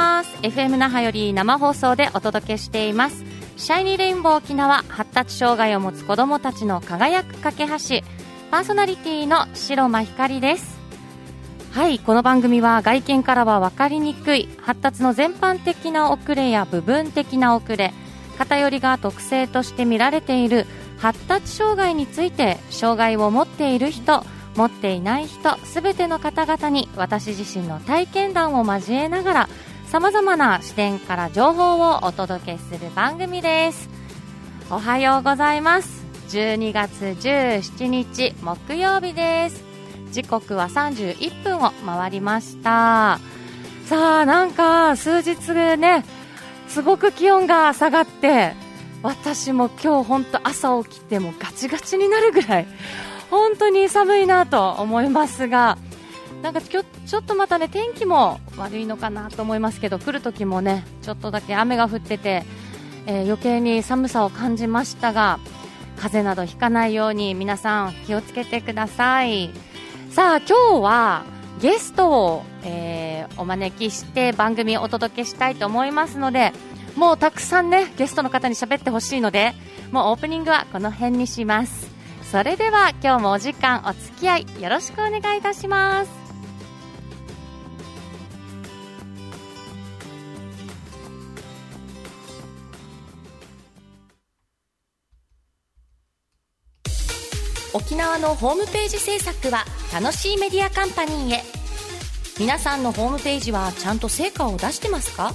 ます。FM 那覇より生放送でお届けしています。シャイニーレインボー沖縄発達障害を持つ子どもたちの輝く架け橋。パーソナリティの白間ひかりです。はいこの番組は外見からは分かりにくい。発達の全般的な遅れや部分的な遅れ。偏りが特性として見られている。発達障害について障害を持っている人持っていない人すべての方々に私自身の体験談を交えながらさまざまな視点から情報をお届けする番組です。おはようございます。12月17日木曜日です。時刻は31分を回りました。さあなんか数日ねすごく気温が下がって私も今日本当朝起きてもガチガチになるぐらい本当に寒いなと思いますがなんかちょちょっとまたね天気も悪いのかなと思いますけど来る時もねちょっとだけ雨が降ってて、えー、余計に寒さを感じましたが風邪などひかないように皆さん気をつけてください。さあ今日はゲストを、えー、お招きして番組をお届けしたいと思いますのでもうたくさんねゲストの方に喋ってほしいのでもうオープニングはこの辺にします。それでは今日もお時間お付き合いよろしくお願いいたします。沖縄のホームページ制作は楽しいメディアカンパニーへ。皆さんのホームページはちゃんと成果を出してますか？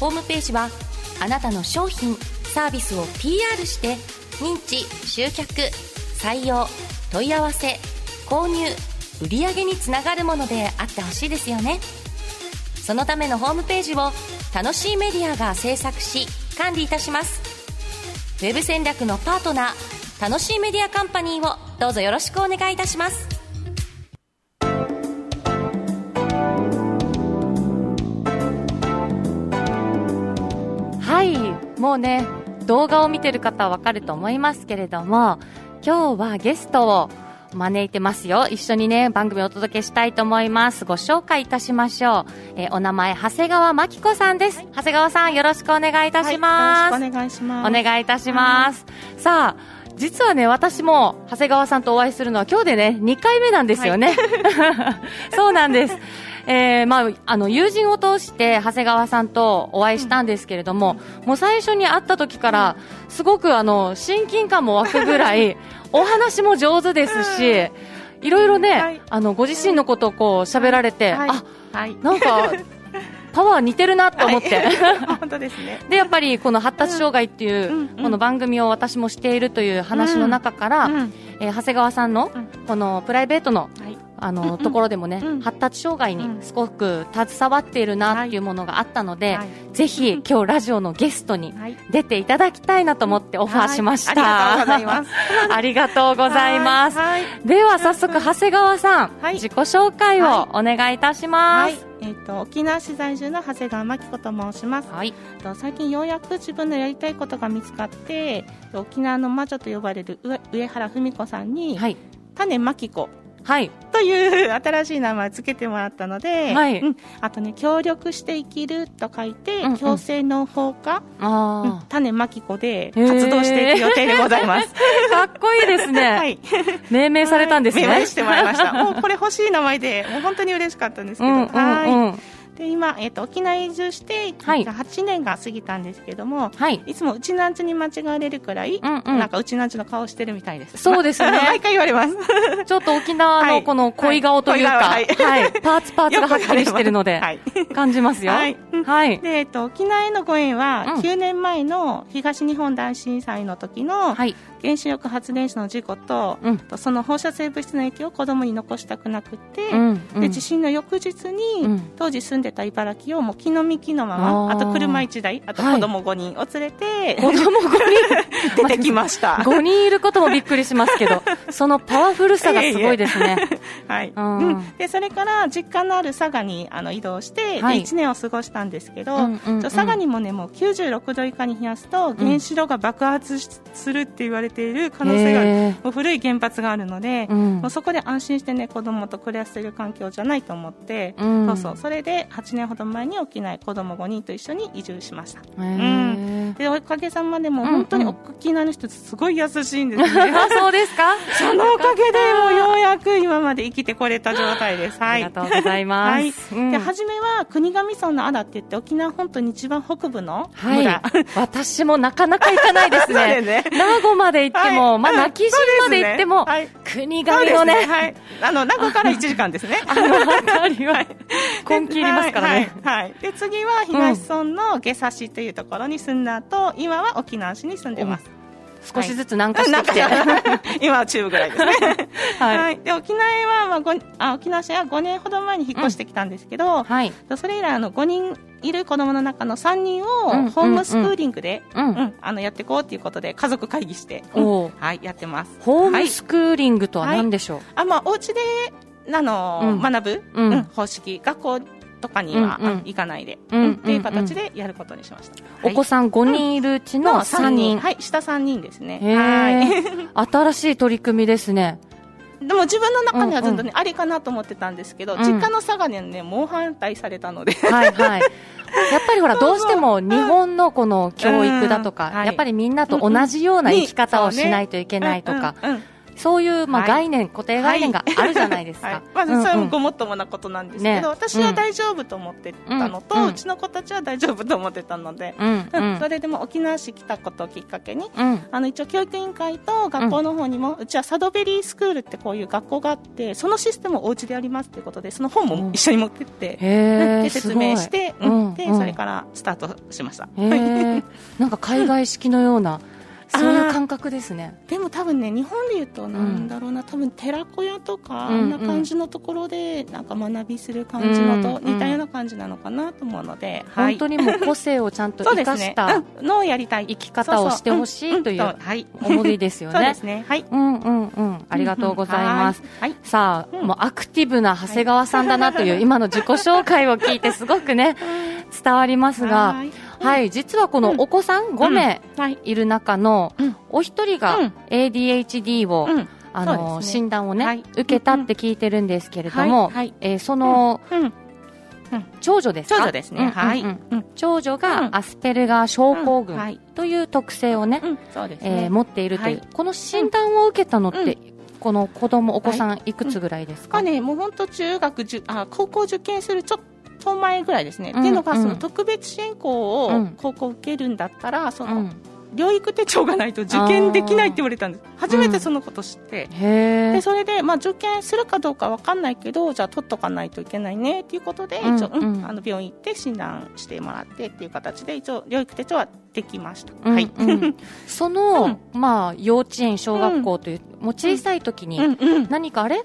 ホームページはあなたの商品サービスを PR して認知集客採用問い合わせ購入売上につながるものであってほしいですよね。そのためのホームページを楽しいメディアが制作し管理いたします。ウェブ戦略のパートナー楽しいメディアカンパニーをどうぞよろしくお願いいたしますはいもうね動画を見てる方はわかると思いますけれども今日はゲストを招いてますよ。一緒にね、番組をお届けしたいと思います。ご紹介いたしましょう。えー、お名前、長谷川真紀子さんです。長谷川さん、よろしくお願いいたします。はい、よろしくお願いします。お願いいたします。さあ、実はね、私も長谷川さんとお会いするのは今日でね、2回目なんですよね。はい、そうなんです。えー、まあ、あの、友人を通して長谷川さんとお会いしたんですけれども、うん、もう最初に会った時から、すごくあの、親近感も湧くぐらい、お話も上手ですし、いろいろね、はい、あの、ご自身のことをこう喋られて、はい、あ、はい、なんか、パワー似てるなと思って、はい、本当ですね。でやっぱりこの発達障害っていう、この番組を私もしているという話の中から、うん、えー、長谷川さんのこのプライベートのあの、ところでもね、発達障害にすごく携わっているなっていうものがあったので、ぜひ今日ラジオのゲストに出ていただきたいなと思ってオファーしました。ありがとうございます。では早速長谷川さん、自己紹介をお願いいたします。えーと、沖縄市在住の長谷川真紀子と申します、はい、と最近ようやく自分のやりたいことが見つかって沖縄の魔女と呼ばれる上原文子さんに、はい、種真紀子はい、という新しい名前を付けてもらったので、はいうん、あとね協力して生きると書いて、うんうん、共生の放課、うん、種まき子で活動していく予定でございます。かっこいいですね。はい。命名されたんですね。命名してもらいました。もうこれ欲しい名前で、もう本当に嬉しかったんですけど、うんうんうん、はい。で今、えーと、沖縄移住して、はい、8年が過ぎたんですけども、はい、いつもうちなんちに間違われるくらい、うんうん、なんかうちなんちの顔してるみたいです。そうですね。ま、毎回言われます。ちょっと沖縄のこの恋顔というか、はい、はい、パーツパーツがはっきりしてるので、感じますよ。はい。はい、で、えっ、ー、と、沖縄へのご縁は、うん、9年前の東日本大震災の時の、はい、原子力発電所の事故とうん、とその放射性物質の影響を子供に残したくなくて、うん。うん、で地震の翌日に、うん、当時住んでた茨城をもう木の幹のままあと車1台あと子供5人を連れて、子供5人。出てきました。5人いることもびっくりしますけど、そのパワフルさがすごいですね。はい。うん、で、それから実家のある佐賀にあの移動して、はい、で1年を過ごしたんですけど、うんうんうん、佐賀にもね、もう96度以下に冷やすと、原子炉が爆発するって言われている可能性がある、もう古い原発があるので、うん、もうそこで安心してね、子供と暮らせる環境じゃないと思って、うん、そうそう、それで8年ほど前に沖縄子供5人と一緒に移住しました。うん、でおかげさまでも本当に沖縄の人すごい優しいんですね。あそうですか？そのおかげでもうようやく今まで生きてこれた状態です。はい、ありがとうございます。はい、で初めは国頭村のあらって言って沖縄本島に一番北部の村、はい、私もなかなか行かないですね。ね。名護まで行っても、はい、まあ泣き島まで行っても、ね、国頭のね、ね、はい、あの名護から1時間ですね。あの辺りは根気いりますからね。はい、で次は東村の下佐市というところに住んだ後、今は沖縄市に住んでます。少しずつ南下してきて、はい、今は中部ぐらいですね、はい、はい、で沖縄は、まあ、あ沖縄市は5年ほど前に引っ越してきたんですけど、うん、はい、それ以来あの5人いる子供の中の3人をホームスクーリングで、あのやっていこうということで家族会議して、はい、やってます。ホームスクーリングとは何でしょう、はい、あまあ、お家であの、学ぶ、うん。方式学校とかには行かないで、うんっていう形でやることにしました、お子さん5人いるうちの3人、はい下3人ですね。はい。新しい取り組みですねでも自分の中にはずっとね、ありかなと思ってたんですけど、実家の佐賀にね猛反対されたので。はいはい。やっぱりほら、どうしても日本のこの教育だとか、やっぱりみんなと同じような生き方をしないといけないとか、そういう、まあ、概念、固定概念があるじゃないですか。まあ、それもごもっともなことなんですけど、私は大丈夫と思ってたのと、うちの子たちは大丈夫と思ってたので、それでも沖縄市来たことをきっかけに、あの、一応教育委員会と学校の方にも、うちはサドベリースクールってこういう学校があって、そのシステムをお家でやりますということで、その本も一緒に持ってって、で説明して、で、それからスタートしました。なんか海外式のような。そういう感覚ですね。でも多分ね日本でいうとなんだろうな、うん、多分寺子屋とか、あんな感じのところでなんか学びする感じのと似たような感じなのかなと思うので、うんうん、本当にもう個性をちゃんと生かしたのをやりたい生き方をしてほしいという思いですよね。そうですね。はい。うんうんうん。ありがとうございます。はい。さあ、もうアクティブな長谷川さんだなという今の自己紹介を聞いてすごくね 伝わりますが。はい、実はこのお子さん5名い。る中のお一人が ADHD を、あの、診断をね、受けたって聞いてるんですけれども、えその、長女です長女ですね。はい。長女がアスペルガー症候群という特性をね、え持っているという、この診断を受けたのって、この子供お子さんい。くつぐらいですか、ね、もう本当中学あ高校受験するちょっと前ぐらいですね、うん、っていうのがその特別支援校を高校受けるんだったら、その、療育手帳がないと受験できないって言われたんです。初めてそのこと知って、うん、でそれで、まあ、受験するかどうか分かんないけどじゃあ取っとかないといけないねっていうことで、一応、うん、あの病院行って診断してもらってっていう形で一応療育手帳はできました、うん、はい、その、まあ、幼稚園小学校という、もう小さい時に何かあれ、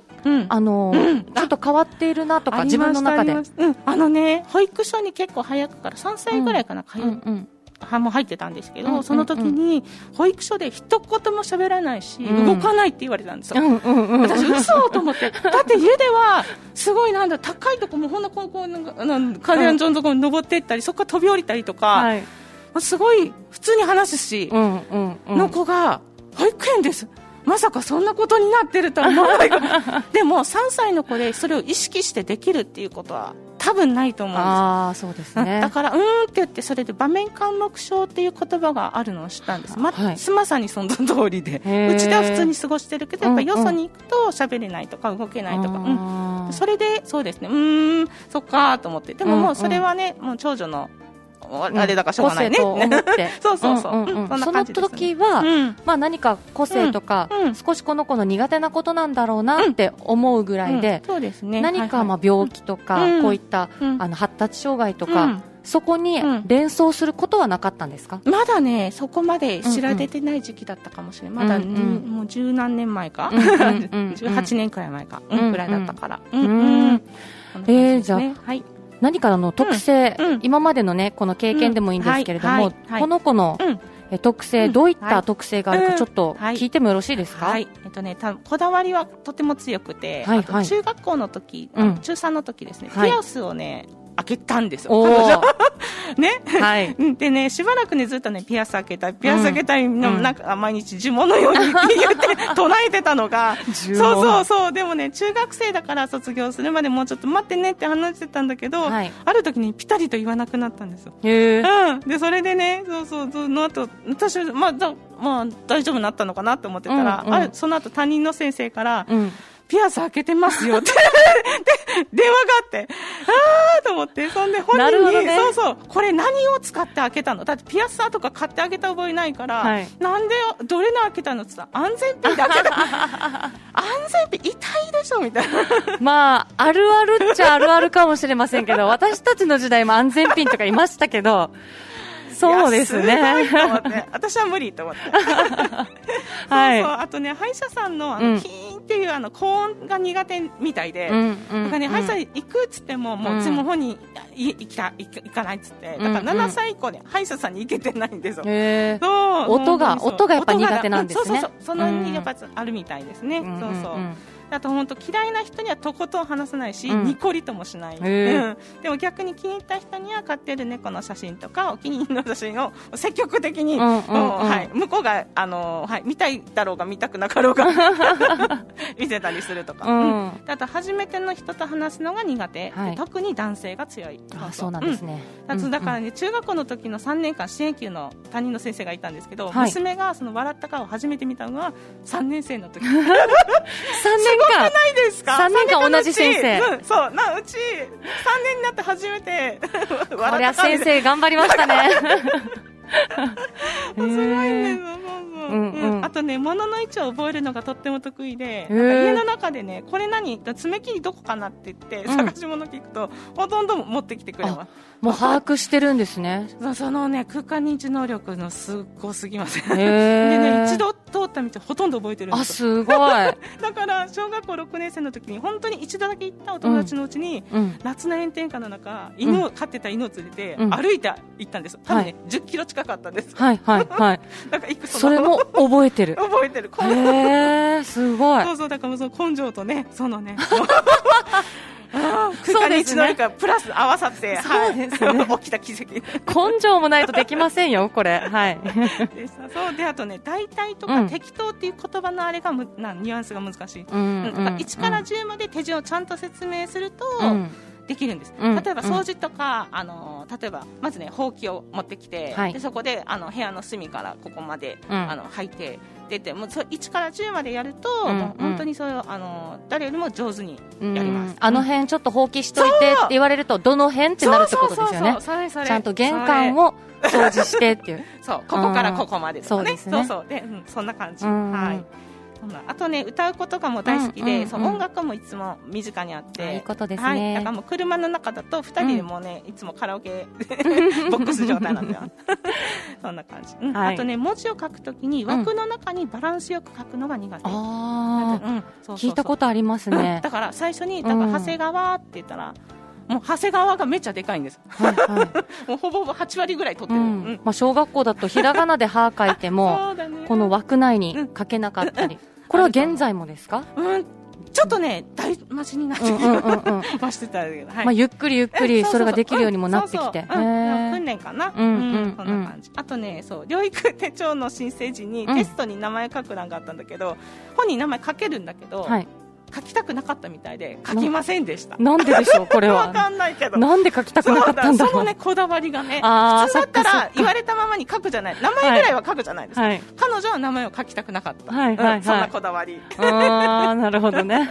あの、ちょっと変わっているなとか自分の中で。あのね保育所に結構早くから3歳ぐらいかな、通って、班も入ってたんですけど、その時に保育所で一言も喋らないし、動かないって言われたんですよ、私、嘘と思って、だって家ではすごいなんだ高いとこもほんなこうこうなんかカデアンジョンとこに登っていったり、そこから飛び降りたりとか、はい、すごい普通に話すし、の子が保育園です。まさかそんなことになってるとは思わない でも3歳の子でそれを意識してできるっていうことは多分ないと思うんです。あそうですね。だからうんって言ってそれで場面緘黙症っていう言葉があるのを知ったんです、まはい、まさにその通りで。うちでは普通に過ごしてるけどやっぱよそに行くと喋れないとか動けないとか、うんうん、それでそうですね。うんそっかと思って。でももうそれはね、もう長女のあれだからしょうがないね。そうそうそう。その時は、まあ何か個性とか、少しこの子の苦手なことなんだろうなって思うぐらいで、何かまあ病気とか、こういったあの発達障害とか、そこに連想することはなかったんですか、まだね、そこまで知られてない時期だったかもしれない、まだ、もう十何年前か、18年くらい前か、ぐらいだったから。えー、じゃあ、はい何かの特性、うんうん、今までのねこの経験でもいいんですけれども、はいはい、この子のえ特性、どういった特性があるか、ちょっと聞いてもよろしいですか、はい、えっとね、たこだわりはとても強くて、はいはい、中学校の時、うん、中3の時ですね、ピアスをね、開けたんですよ、彼女。ね。はい。でね、しばらくね、ずっとね、ピアス開けたい、ピアス開けたいの、なんか、毎日呪文のように 言って、唱えてたのが、そうそうそう、でもね、中学生だから卒業するまでもうちょっと待ってねって話してたんだけど、はい、ある時にピタリと言わなくなったんですよ。へうん。で、それでね、そうそう、その後、私、まあ、まあ、大丈夫になったのかなって思ってたら、うんうん、あるその後担任の先生から、うんピアス開けてますよって で、電話があって、あーと思って、そんで本人に、ね、そうそう、これ何を使って開けたの？だってピアスーとか買ってあげた覚えないから、はい、なんで、どれの開けたのって言ったら、安全ピンで開けた。安全ピン痛いでしょみたいな。まあ、あるあるっちゃあるあるかもしれませんけど、私たちの時代も安全ピンとかいましたけど、そうですね。私は無理と思って。はい。そうそう。あとね、歯医者さんの、あの、キーンっていう、あの、高音が苦手みたいで、だからね、歯医者行くっつっても、もう、つも本人、行きた、行かないっつって、だから7歳以降で歯医者さんに行けてないんですよ。そう。音が、音がやっぱ苦手なんですね。そうそうそう。そのにやっぱあるみたいですね。そうそう。あと本当嫌いな人にはとことん話さないし、うん、ニコリともしない、うん、でも逆に気に入った人には飼ってる猫の写真とかお気に入りの写真を積極的に、はい、向こうがあの、はい、見たいだろうが見たくなかろうが 見せたりするとか、うん、あと初めての人と話すのが苦手、はい、特に男性が強いあそうなんですね、うん、だからね中学校の時の3年間支援級の担任の先生がいたんですけど、はい、娘がその笑った顔を初めて見たのが3年生の時。3年間ないですか3年間同じ先生、うん、そうなうち3年になって初めて こりゃ先生頑張りましたね。すごいねうんうん、あとね物の位置を覚えるのがとっても得意で家の中でねこれ何？爪切りどこかなって言って探し物聞くと、ほとんど持ってきてくれます。もう把握してるんですね。そのね空間認知能力のすっごすぎません？でね一度通った道ほとんど覚えてるんです。あすごい。だから小学校6年生の時に本当に一度だけ行ったお友達のうちに、うん、夏の炎天下の中犬を飼ってた犬を連れて、歩いて行ったんです。多分ね、はい、10キロ近かったんです。はいはいはい。なんかいくそそれも覚えてる。覚えてる。へえすごい。そうそうだからその根性とねその ね。空間に一度かプラス合わさって、はい、起きた奇跡。根性もないとできませんよこれ。はい。でそう。であとね大体とか適当っていう言葉のあれがむなニュアンスが難しい、うん、1から10まで手順をちゃんと説明すると、うんできるんです、うん、例えば掃除とか、うん、あの例えばまずねほうきを持ってきて、はい、でそこであの部屋の隅からここまで、うん、あの履いて出てもうそ1から10までやると、うん、もう本当にそういうあの誰よりも上手にやります、あの辺ちょっと放棄しといてって言われるとどの辺ってなるってことですよね。ちゃんと玄関を掃除してっていう。そう。ここからここまでとかね。そうそうで、うん、そんな感じ、はいあとね歌うことがもう大好きで、そう音楽もいつも身近にあって。いいことですね、はい、だからもう車の中だと2人でもね、うん、いつもカラオケ ボックス状態なんだよ。そんな感じ、うん。はい、あとね文字を書くときに枠の中にバランスよく書くのが苦手、うん、ああ、うん、聞いたことありますね、だから最初にだから長谷川って言ったら、もう長谷川がめっちゃでかいんです。はいはい、もうほぼほぼ8割ぐらい取ってる。うん。うん、まあ小学校だとひらがなで歯書いても、ね、この枠内に書けなかったり。これは現在もですか？うん。ちょっとね、大増しになってきて、うんうんうん 増してたけど、はい、まあ、ゆっくりゆっくりそれができるようにもなってきて。訓練かな、うんうんうん、そん。な感じ。あとね、そう、療育手帳の申請時にテストに名前書く欄があったんだけど、本に名前書けるんだけど、はい、書きたくなかったみたいで書きませんでした。なんででしょうこれは。わかんないけど。なんで書きたくなかったんだそのねこだわりがね普通だったら言われたままに書くじゃない。名前ぐらいは書くじゃないですか、はい、彼女は名前を書きたくなかった、はいはいはい。うん、そんなこだわり。ああなるほどね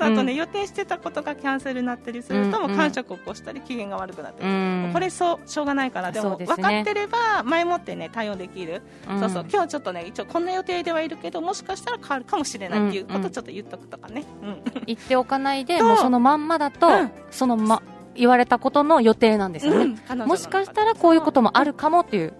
だとね、うん、予定してたことがキャンセルになったりすると、もう感触を起こしたり機嫌が悪くなったり、うん、これそうしょうがないから。でも、ね、分かってれば前もってね対応できる、うん、そうそう。今日ちょっとね一応こんな予定ではいるけどもしかしたら変わるかもしれないっていうことをちょっと言っとくとかね、言っておかないでもうそのまんまだと、そのま言われたことの予定なんですよね、もしかしたらこういうこともあるかもっていう、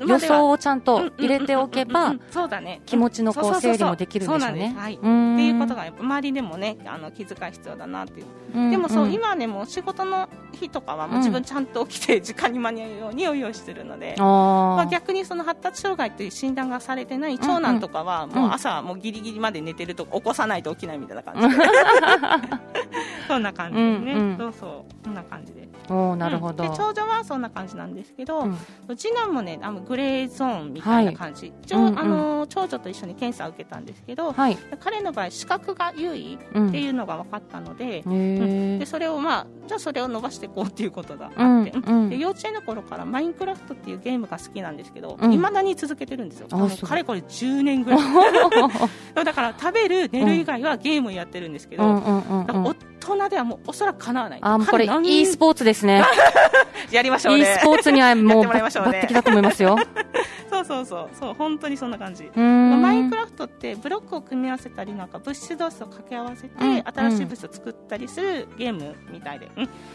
予想をちゃんと入れておけば、そうだね。気持ちのこう整理もできるんでしょうね。はい。っていうことが周りでもね、あの気遣い必要だなっていう。でもそう、今ねもう仕事の日とかはもう自分ちゃんと起きて 時間に間に合うようにお用意してるので、まあ逆にその発達障害という診断がされてない長男とかはもう朝もうギリギリまで寝てると起こさないと起きないみたいな感じで。そんな感じですね。そうそう。そんな感じで。おなるほど、で長女はそんな感じなんですけど、次男もねあのグレーゾーンみたいな感じ、はい、あの長女と一緒に検査を受けたんですけど、はい、彼の場合視覚が優位っていうのが分かったので,、でそれをまあじゃあそれを伸ばしていこうっていうことがあって、で幼稚園の頃からマインクラフトっていうゲームが好きなんですけどいま、だに続けてるんですよ。かれこれ10年ぐらい。だから食べる寝る以外はゲームやってるんですけど、大人ではもうおそらくかなわない。あこれ e スポーツですね。やりましょうね。e スポーツにはもう抜擢だと思いますよ。そうそうそう。そう本当にそんな感じ。マインクラフトってブロックを組み合わせたりなんか物質同士を掛け合わせて、新しい物質を作ったりするゲームみたいで,、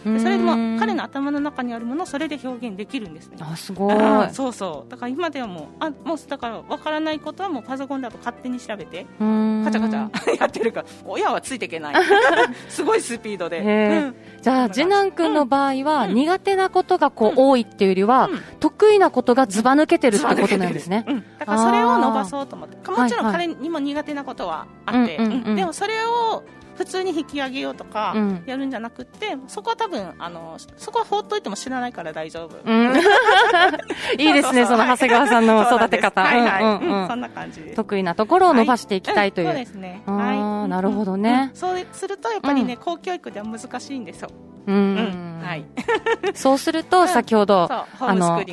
うん、でそれでも彼の頭の中にあるものをそれで表現できるんですね。あすごい。そうそう。だから今ではもうあもうだから分からないことはもうパソコンだと勝手に調べてカチャカチャ やってるから親はついていけない。すごいスピードで、うん、じゃあ次男君の場合は、苦手なことがこう、多いっていうよりは、得意なことがずば抜けてるってことなんですね、だからそれを伸ばそうと思って。もちろん彼にも苦手なことはあって、でもそれを普通に引き上げようとかやるんじゃなくて、うん、そこは多分あのそこは放っといても知らないから大丈夫、うん、いいですねその長谷川さんの 育て方。そんな感じ。得意なところを伸ばしていきたいという、はい、そうですね。はい。なるほどね、そうするとやっぱりね、公教育では難しいんですよ。うん、はい。そうすると、先ほど、あの、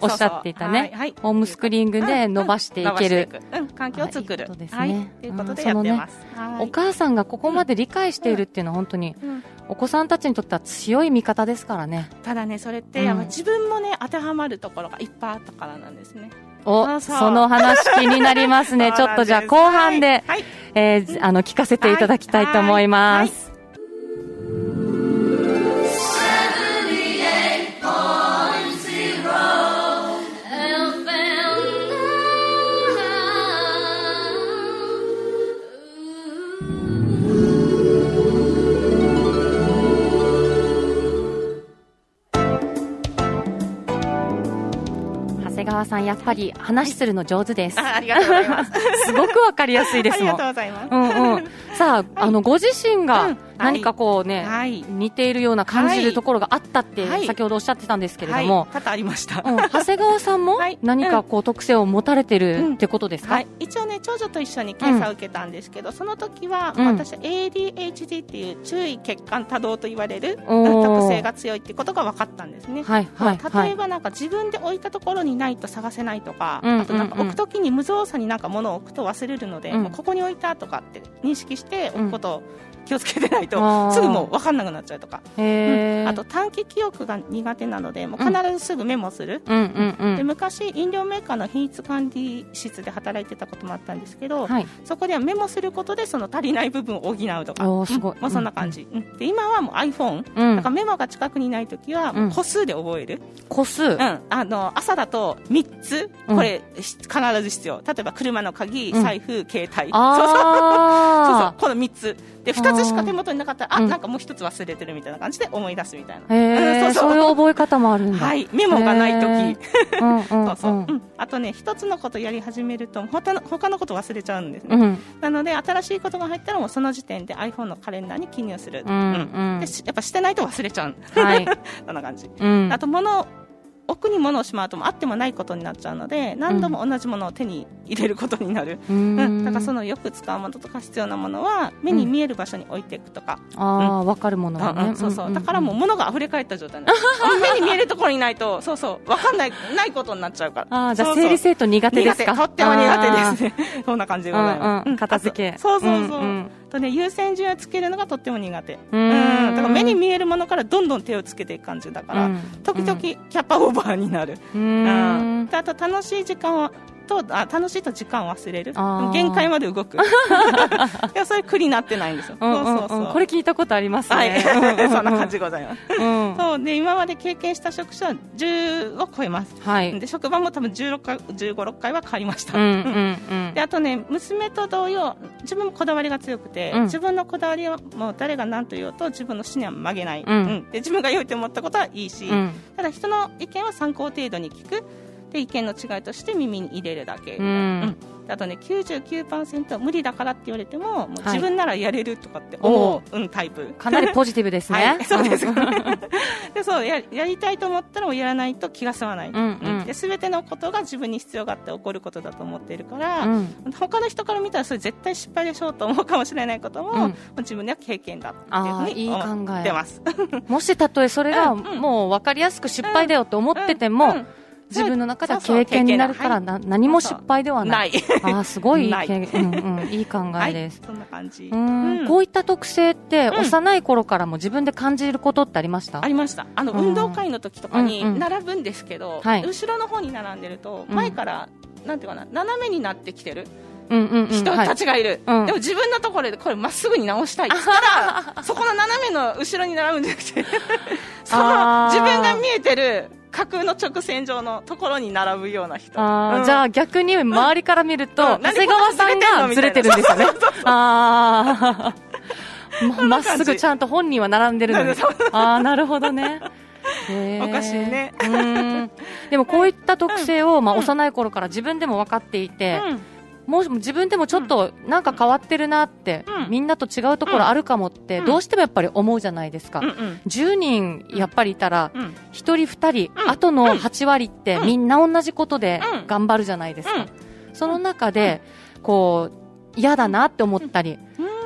おっしゃっていたね、ホームスクリーングで伸ばしていける。環境を作る。ですね。とい。うことでやってます。お母さんがここまで理解しているっていうのは本当に、お子さんたちにとっては強い味方ですからね。ただね、それって、自分もね、当てはまるところがいっぱいあったからなんですね。おその話気になりますね。ちょっとじゃあ後半で、はい、えー、あの聞かせていただきたいと思います。川さん、やっぱり話するの上手です。ありがとうございます。すごくわかりやすいですもん。ありがとうございます。うんうん。さあ、あの、ご自身が何かこうね、似ているような感じるところがあったって、先ほどおっしゃってたんですけれども。多々ありました。長谷川さんも何かこう特性を持たれてるってことですか？一応ね、長女と一緒に検査を受けたんですけど、その時は、私、ADHD っていう注意欠陥多動と言われる特性が強いってことが分かったんですね。はい。例えばなんか自分で置いたところにないと探せないとか、あとなんか置くときに無造作になんか物を置くと忘れるので、ここに置いたとかって認識して置くことを気をつけてないとすぐもう分かんなくなっちゃうとか、うん、あと短期記憶が苦手なのでもう必ずすぐメモする、で昔飲料メーカーの品質管理室で働いてたこともあったんですけど、はい、そこではメモすることでその足りない部分を補うとか。おすごい、まあ、そんな感じ、で今はもう iPhone、うん、だからメモが近くにない時は個数で覚える、個数、うん、あの朝だと3つこれ、必ず必要。例えば車の鍵財布、携帯。そうそう。そうそう。この3つで2つしか手元になかったらあ、なんかもう1つ忘れてるみたいな感じで思い出すみたいな、えー、そういう覚え方もあるんだ、はい、メモがない時、そうそう、うん、あとね1つのことやり始めると他の他のこと忘れちゃうんですね、うん、なので新しいことが入ったらもうその時点で iPhone のカレンダーに記入する、うん、うん、でやっぱしてないと忘れちゃう、はい、そんな感じ、あと物奥に物をしまうとあってもないことになっちゃうので何度も同じものを手に入れることになる、うん、うん、だからそのよく使うものとか必要なものは目に見える場所に置いていくとか、うん、ああ、分かるものがね、そうそう。だからもう物が溢れ返った状態 目に見えるところにないとそうそう。分かんないないことになっちゃうから。ああじゃあ整理整頓苦手ですか？とっても苦手ですね。そんな感じでございます、うんうん、片付け。そうそうそう、うんうんとね優先順位をつけるのがとっても苦手。うん。だから目に見えるものからどんどん手をつけていく感じだから、時々キャパオーバーになる。うん。あと楽しい時間をとあ楽しいと時間を忘れる？限界まで動く。いやそれ苦になってないんですよ、うんうんうん、そうそうそう。これ聞いたことありますね、はい、そんな感じございます、うん、そう。で今まで経験した職種は10を超えます、はい、で職場も多分16回15、6回は変わりました、うんうんうん、であとね娘と同様自分もこだわりが強くて、うん、自分のこだわりはもう誰が何と言おうと自分の死には曲げない、うん、で自分が良いと思ったことはいいし、ただ人の意見は参考程度に聞くで意見の違いとして耳に入れるだけ、うん、あとね99%無理だからって言われてももう自分ならやれるとかって思う、はい、うん、タイプ。かなりポジティブですね、はい、そうです。でそうややりたいと思ったらやらないと気が済まない、うんうん、で全てのことが自分に必要があって起こることだと思っているから、うん、他の人から見たらそれ絶対失敗でしょうと思うかもしれないことも、うん、自分では経験だっていうふうに思ってます。もしたとえそれがもう分かりやすく失敗だよと思ってても、自分の中では経験になるからな何も失敗ではない。あ すごいい。い、うんうん、いい考えです。そんな感じ。うんこういった特性って幼い頃からも自分で感じることってありました？ありました。あの運動会の時とかに並ぶんですけど、後ろの方に並んでると前からなんていうかな斜めになってきてる。人たちがいる、はい、でも自分のところでこれまっすぐに直したい。っ ったらそこの斜めの後ろに並ぶんじゃなくて その自分が見えてる架空の直線上のところに並ぶような人。あうん、じゃあ逆に周りから見ると、うん、長谷川さんがずれてるんですよね。ああ。まっすぐちゃんと本人は並んでるのに。ああ、なるほどね。おかしいね。でもこういった特性を、まあ、幼い頃から自分でも分かっていて、うんもう自分でもちょっとなんか変わってるなって、うん、みんなと違うところあるかもって、どうしてもやっぱり思うじゃないですか、うんうん、10人やっぱりいたら、1人、2人、あとの8割ってみんな同じことで頑張るじゃないですか、その中でこう嫌だなって思ったり、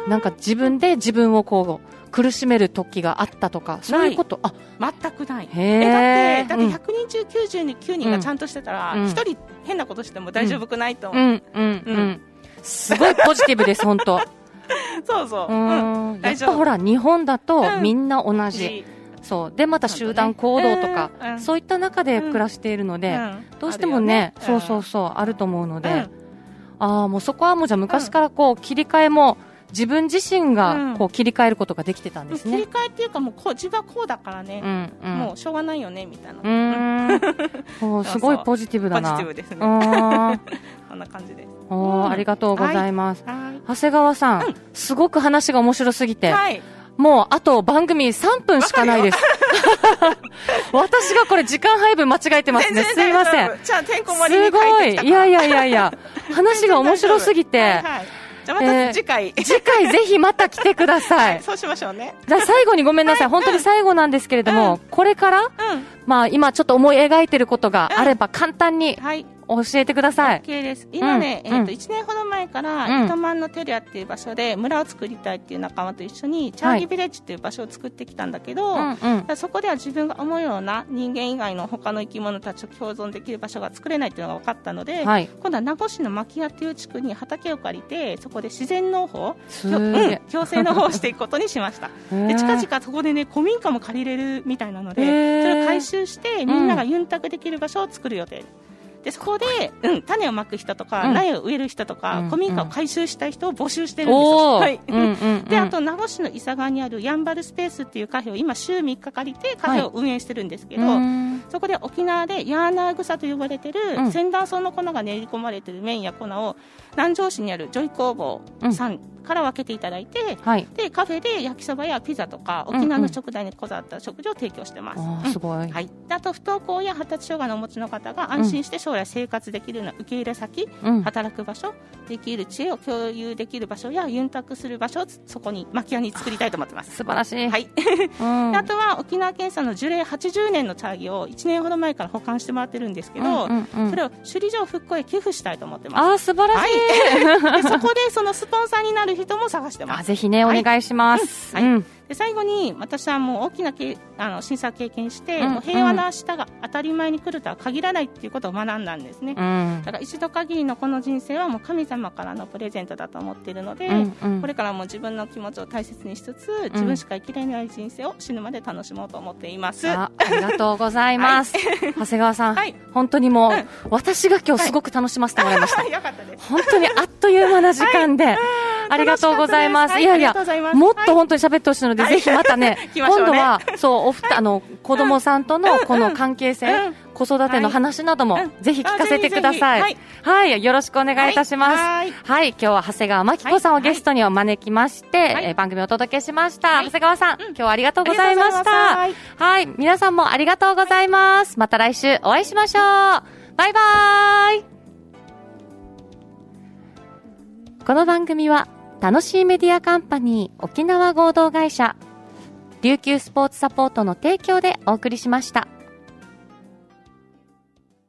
なんか自分で自分をこう苦しめる時があったとか、そういうこと、あ全くない。えだって、だって100人中99人がちゃんとしてたら、1人変なことしても大丈夫くないと。思う。うん、うん、うん。すごいポジティブです、本当。そうそう。うん。やっぱほら、日本だとみんな同じ。そう。でまた集団行動とか、そういった中で暮らしているので、どうしてもね。そうそうそうあると思うので、ああもうそこはもうじゃ昔からこう切り替えも自分自身がこう切り替えることができてたんですね、うん、切り替えっていうかもうこう自分はこうだからね、うんうん、もうしょうがないよねみたいな。う すごいポジティブだな。ポジティブですね。こ んな感じです。おありがとうございます、はい、長谷川さん、すごく話が面白すぎて、はい。もうあと番組3分しかないです。私がこれ時間配分間違えてますね。すいません。じゃあ、てんこ盛りに書いてきたすごい。いやいやいやいや、話が面白すぎて、はいはいじゃあまた次回、えー、次回。ぜひまた来てください。はい、そうしましょうね。じゃあ最後にごめんなさい。本当に最後なんですけれども、うん、これから、うん、まあ今ちょっと思い描いてることがあれば簡単に、はい教えてください。OK です。今ね、うん、えっ、ー、と、1年ほど前から、糸満のテリアっていう場所で村を作りたいっていう仲間と一緒に、チャーギビレッジっていう場所を作ってきたんだけど、はい、そこでは自分が思うような人間以外の他の生き物たちと共存できる場所が作れないっていうのが分かったので、はい、今度は名護市の牧屋っていう地区に畑を借りて、そこで自然農法、うん、共生農法をしていくことにしました。で、近々そこでね、古民家も借りれるみたいなので、それを回収して、みんながユンタクできる場所を作る予定。でそこで、うん、種をまく人とか、苗を植える人とか、古民家を改修したい人を募集してるんですよ。はい、であと名護市の伊佐川にあるやんばるスペースっていうカフェを今週3日借りてカフェを運営してるんですけど、そこで沖縄でヤーナー草と呼ばれてる仙断層の粉が練り込まれてる麺や粉を南城市にあるジョイ工房さんから分けていただいて、はい、でカフェで焼きそばやピザとか沖縄の食材にこだわった食事を提供してます。うんうん、すごい、はい、あと不登校や発達障害のお持ちの方が安心して将来生活できるような受け入れ先、うん、働く場所できる知恵を共有できる場所やユンタクする場所をそこに真喜屋に作りたいと思ってます。素晴らしい、はいうん、あとは沖縄県産の樹齢80年のチャーギを1年ほど前から保管してもらってるんですけど、うんうんうん、それを首里城復興へ寄付したいと思ってます。あ素晴らしい、はい、でそこでそのスポンサーになる人も探してます。ぜひね、お願いします。はい。うん、で最後に私はもう大きなけあの審査経験して、うん、もう平和な明日が当たり前に来るとは限らないっていうことを学んだんですね、うん、だから一度限りのこの人生はもう神様からのプレゼントだと思っているので、うんうん、これからも自分の気持ちを大切にしつつ自分しか生きれない人生を死ぬまで楽しもうと思っています、ありがとうございます、はい、長谷川さん、はい、本当にもう、私が今日すごく楽しませてもらいました、はい、本当にあっという間な時間で、ありがとうございます。いやいや、もっと本当に喋ってほしいので、ぜひまた ね、今度は、そう、おふた、あの、子供さんとのこの関係性、子育ての話なども、ぜひ聞かせてください。はい、よろしくお願いいたします。はい、今日は長谷川真紀子さんをゲストにお招きまして、え番組をお届けしました。長谷川さん、今日はありがとうございました。はい、皆さんもありがとうございます。また来週お会いしましょう。バイバーイ。この番組は楽しいメディアカンパニー沖縄合同会社琉球スポーツサポートの提供でお送りしました。